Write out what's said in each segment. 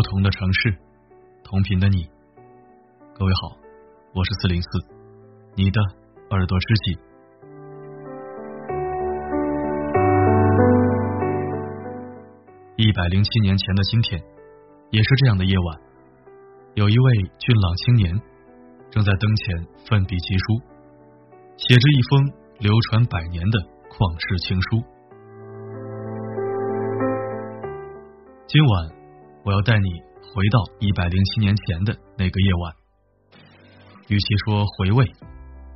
不同的城市，同频的你。各位好，我是四零四，你的耳朵知己。一百零七年前的今天，也是这样的夜晚，有一位俊朗青年正在灯前奋笔疾书，写着一封流传百年的旷世情书。今晚。我要带你回到一百零七年前的那个夜晚，与其说回味，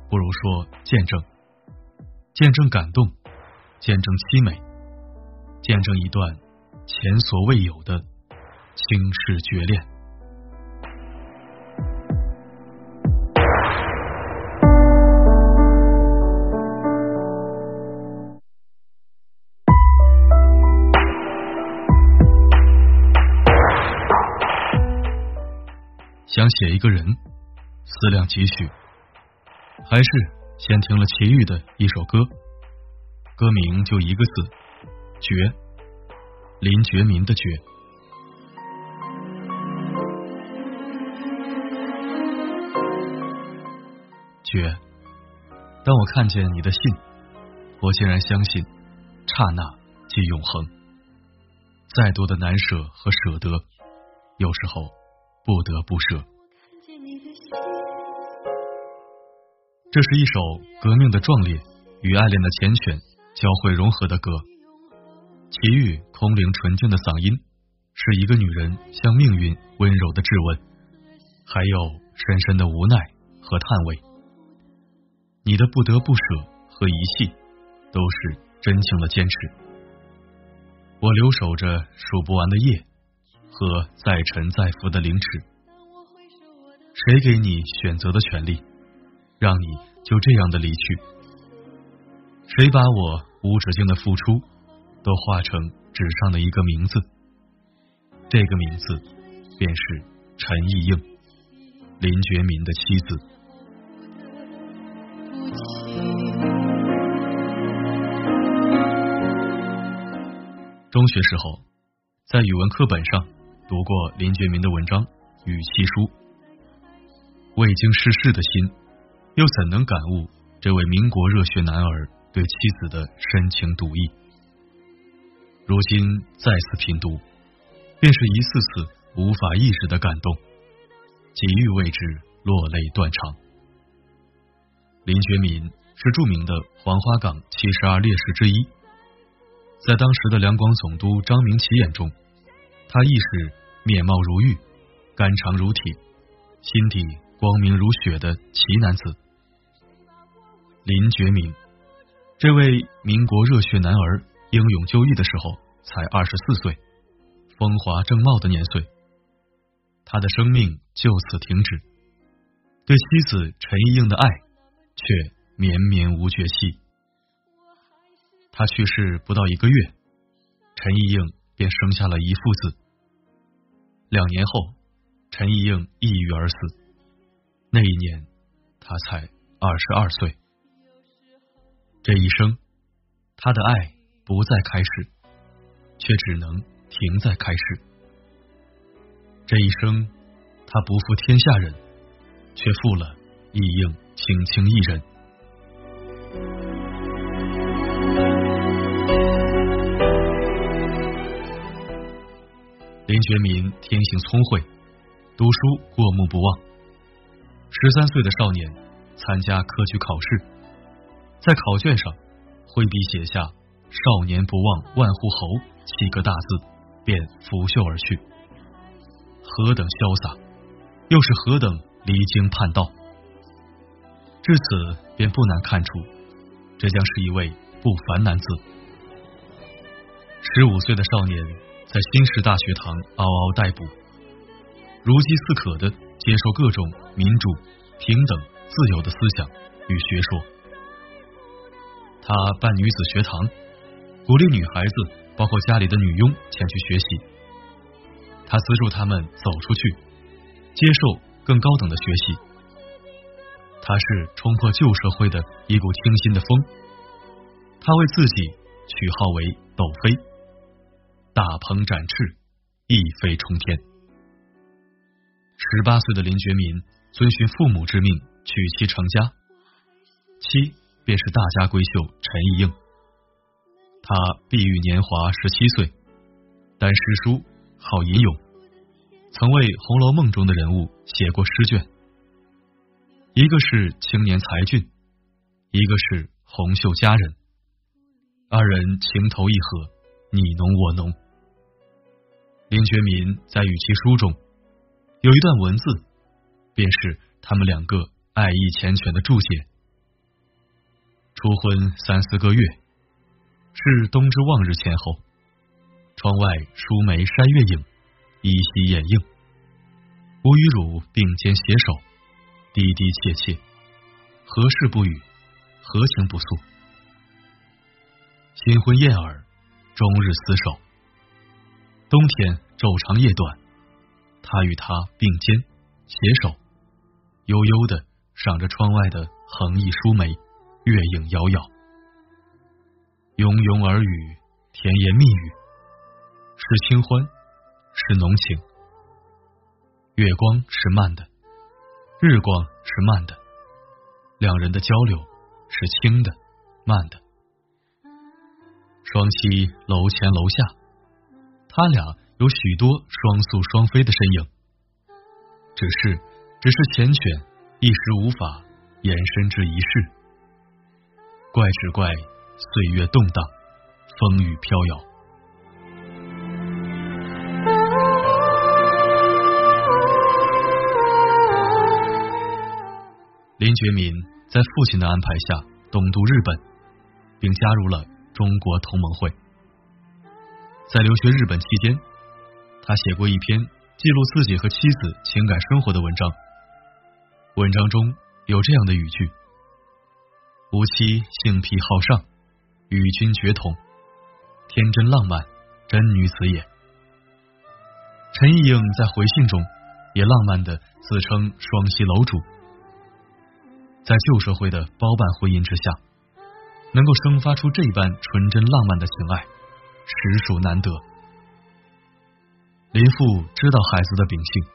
不如说见证，见证感动，见证凄美，见证一段前所未有的倾世绝恋。想写一个人，思量几许，还是先听了齐豫的一首歌，歌名就一个字：绝。林觉民的绝。绝。当我看见你的信，我竟然相信，刹那即永恒。再多的难舍和舍得，有时候。不得不舍。这是一首革命的壮烈与爱恋的缱绻交汇融合的歌。齐豫空灵纯净的嗓音，是一个女人向命运温柔的质问，还有深深的无奈和叹味。你的不得不舍和遗弃，都是真情的坚持。我留守着数不完的夜。和再沉再浮的凌迟，谁给你选择的权利，让你就这样的离去？谁把我无止境的付出都化成纸上的一个名字？这个名字便是陈意应，林觉民的妻子。中学时候，在语文课本上。读过林觉民的文章《与妻书》，未经世事的心，又怎能感悟这位民国热血男儿对妻子的深情笃意？如今再次品读，便是一次次无法抑制的感动，几欲为之落泪断肠。林觉民是著名的黄花岗七十二烈士之一，在当时的两广总督张明启眼中。他亦是面貌如玉、肝肠如铁、心底光明如雪的奇男子林觉民。这位民国热血男儿英勇就义的时候才二十四岁，风华正茂的年岁，他的生命就此停止，对妻子陈意映的爱却绵绵无绝期。他去世不到一个月，陈意映便生下了一父子。两年后，陈意映抑郁而死。那一年，他才二十二岁。这一生，他的爱不再开始，却只能停在开始。这一生，他不负天下人，却负了意映轻轻一人。林觉民天性聪慧，读书过目不忘。十三岁的少年参加科举考试，在考卷上挥笔写下“少年不忘万户侯”七个大字，便拂袖而去。何等潇洒，又是何等离经叛道！至此，便不难看出，这将是一位不凡男子。十五岁的少年。在新式大学堂嗷嗷待哺，如饥似渴的接受各种民主、平等、自由的思想与学说。他办女子学堂，鼓励女孩子，包括家里的女佣前去学习。他资助他们走出去，接受更高等的学习。他是冲破旧社会的一股清新的风。他为自己取号为“斗飞”。大鹏展翅，一飞冲天。十八岁的林觉民遵循父母之命娶妻成家，妻便是大家闺秀陈意应。她碧玉年华十七岁，但诗书，好吟咏，曾为《红楼梦》中的人物写过诗卷。一个是青年才俊，一个是红袖佳人，二人情投意合，你侬我侬。林觉民在与其书中有一段文字，便是他们两个爱意缱绻的注解。初婚三四个月。是冬之望日前后，窗外疏梅筛月影，依稀掩映。吾与汝并肩携手，滴滴切切，何事不语？何情不诉？新婚燕尔，终日厮守。冬天昼长夜短，他与她并肩携手，悠悠的赏着窗外的横溢疏梅，月影摇摇。庸庸耳语，甜言蜜语，是清欢，是浓情。月光是慢的，日光是慢的，两人的交流是轻的、慢的。双栖楼前楼下，他俩有许多双宿双飞的身影，只是，只是缱绻，一时无法延伸至一世。怪只怪。岁月动荡，风雨飘摇。林觉民在父亲的安排下东渡日本，并加入了中国同盟会。在留学日本期间，他写过一篇记录自己和妻子情感生活的文章。文章中有这样的语句：“吾妻性癖好上。”与君绝同，天真浪漫，真女子也。陈意应在回信中也浪漫的自称双栖楼主，在旧社会的包办婚姻之下，能够生发出这般纯真浪漫的情爱，实属难得。林父知道孩子的秉性，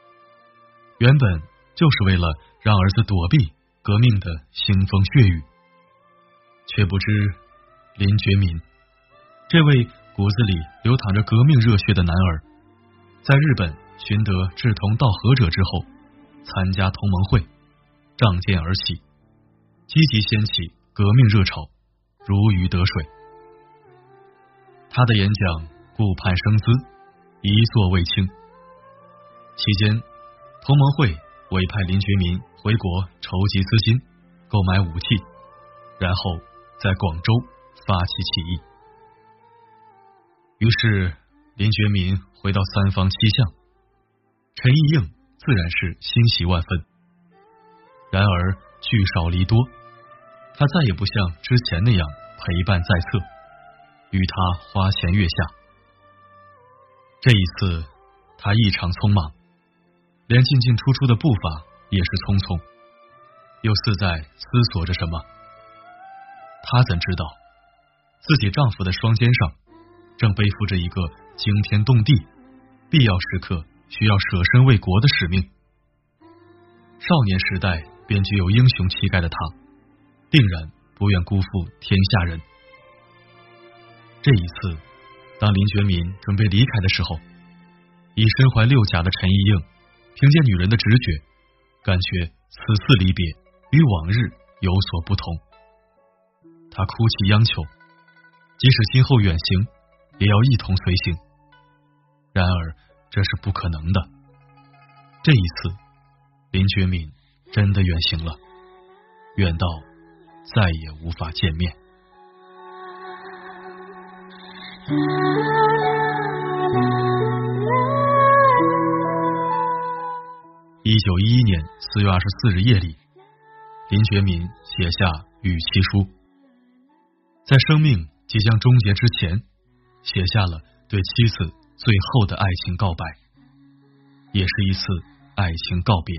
原本就是为了让儿子躲避革命的腥风血雨，却不知。林觉民，这位骨子里流淌着革命热血的男儿，在日本寻得志同道合者之后，参加同盟会，仗剑而起，积极掀起革命热潮，如鱼得水。他的演讲顾盼生姿，一座未倾。期间，同盟会委派林觉民回国筹集资金，购买武器，然后在广州。发起起义，于是林觉民回到三方七巷，陈意应自然是欣喜万分。然而聚少离多，他再也不像之前那样陪伴在侧，与他花前月下。这一次他异常匆忙，连进进出出的步伐也是匆匆，又似在思索着什么。他怎知道？自己丈夫的双肩上，正背负着一个惊天动地、必要时刻需要舍身为国的使命。少年时代便具有英雄气概的他，定然不愿辜负天下人。这一次，当林觉民准备离开的时候，已身怀六甲的陈意应，凭借女人的直觉，感觉此次离别与往日有所不同。他哭泣央求。即使今后远行，也要一同随行。然而这是不可能的。这一次，林觉民真的远行了，远到再也无法见面。一九一一年四月二十四日夜里，林觉民写下与妻书，在生命。即将终结之前，写下了对妻子最后的爱情告白，也是一次爱情告别。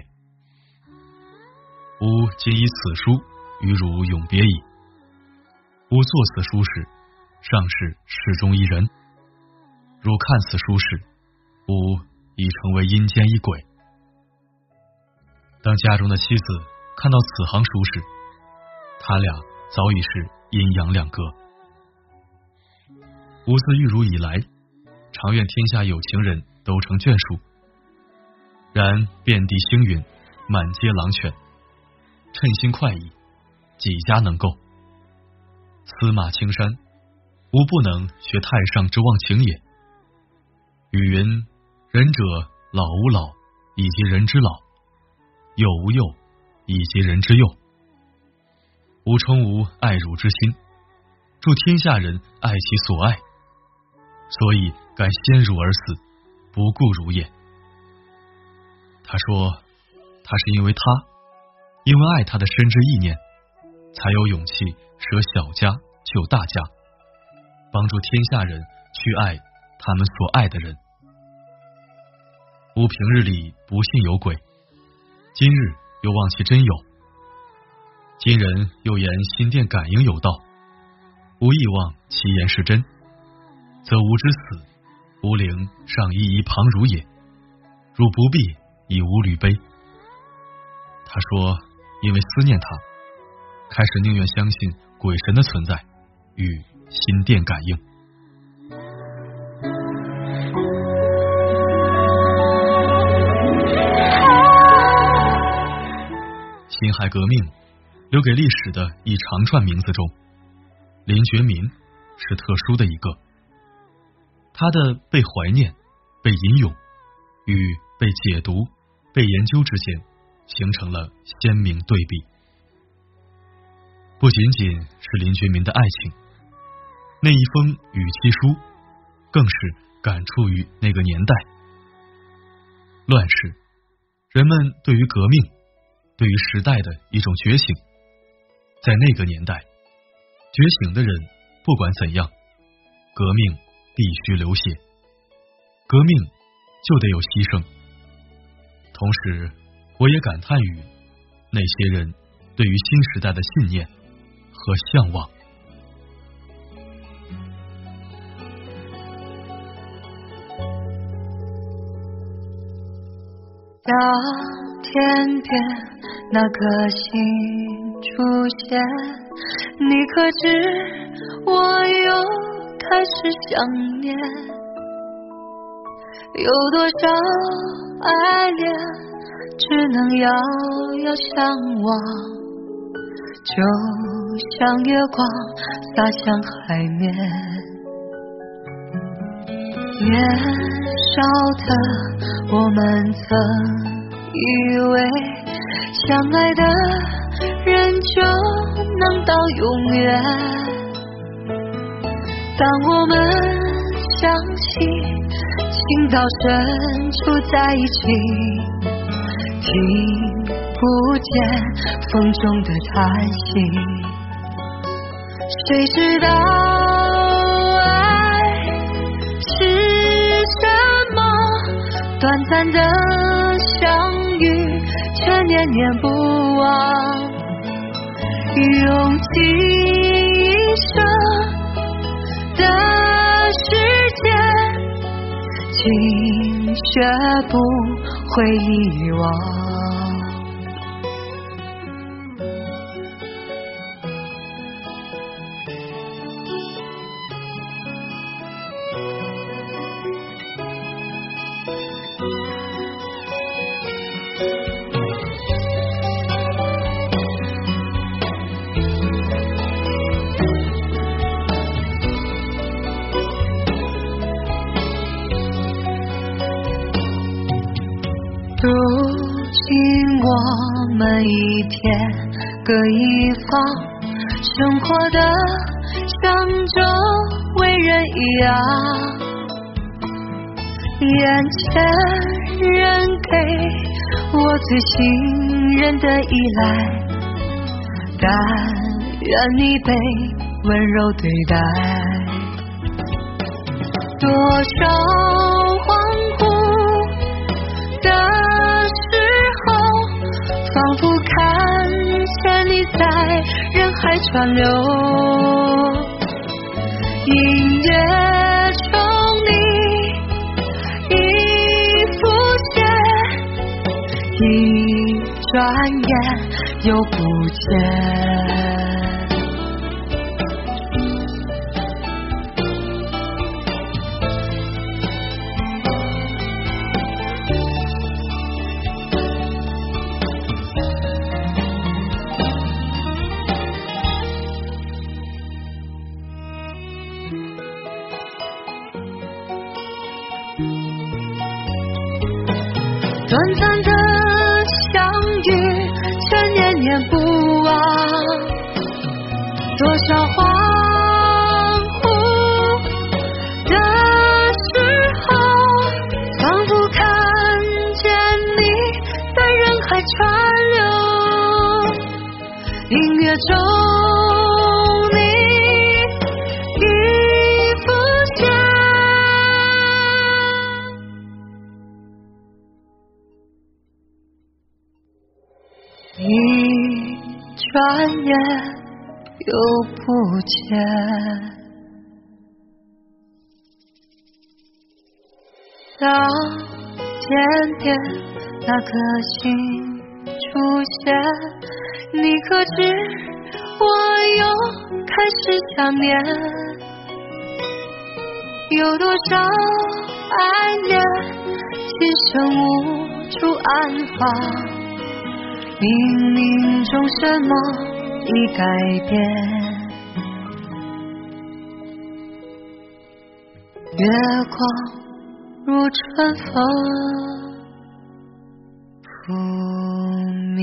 吾今以此书与汝永别矣。吾作此书时，尚是世中一人；汝看似舒适，吾已成为阴间一鬼。当家中的妻子看到此行书时，他俩早已是阴阳两隔。吾自玉汝以来，常愿天下有情人都成眷属。然遍地星云，满街狼犬，称心快意，几家能够？司马青山，吾不能学太上之忘情也。语云：仁者老吾老，以及人之老；幼吾幼，以及人之幼。吾充无爱汝之心，祝天下人爱其所爱，所以敢先汝而死，不顾汝也。他说，他是因为他，因为爱他的深知意念，才有勇气舍小家救大家，帮助天下人去爱他们所爱的人。吾平日里不信有鬼，今日又望其真有。今人又言心电感应有道，吾亦望其言是真，则吾之死，吾灵尚一一旁如也。汝不必以吾履悲。他说，因为思念他，开始宁愿相信鬼神的存在与心电感应。辛亥革命。留给历史的一长串名字中，林觉民是特殊的一个。他的被怀念、被吟咏与被解读、被研究之间形成了鲜明对比。不仅仅是林觉民的爱情，那一封与妻书更是感触于那个年代。乱世，人们对于革命、对于时代的一种觉醒。在那个年代，觉醒的人不管怎样，革命必须流血，革命就得有牺牲。同时，我也感叹于那些人对于新时代的信念和向往。当天边那颗星。出现，你可知我又开始想念？有多少爱恋只能遥遥相望，就像月光洒向海面。年少的我们曾以为相爱的。人就能到永远。当我们相信情到深处在一起，听不见风中的叹息。谁知道短暂的相遇，却念念不忘。用尽一生的时间，竟学不会遗忘。各一方，生活的像周围人一样。眼前人给我最信任的依赖，但愿你被温柔对待。多少恍惚的时候。仿佛看见你在人海川流，音乐中你已浮现，一转眼又不见。短暂的一转眼又不见。当天边那颗星出现，你可知我又开始想念？有多少爱恋，今生无处安放？冥冥中什么已改变？月光如春风拂面。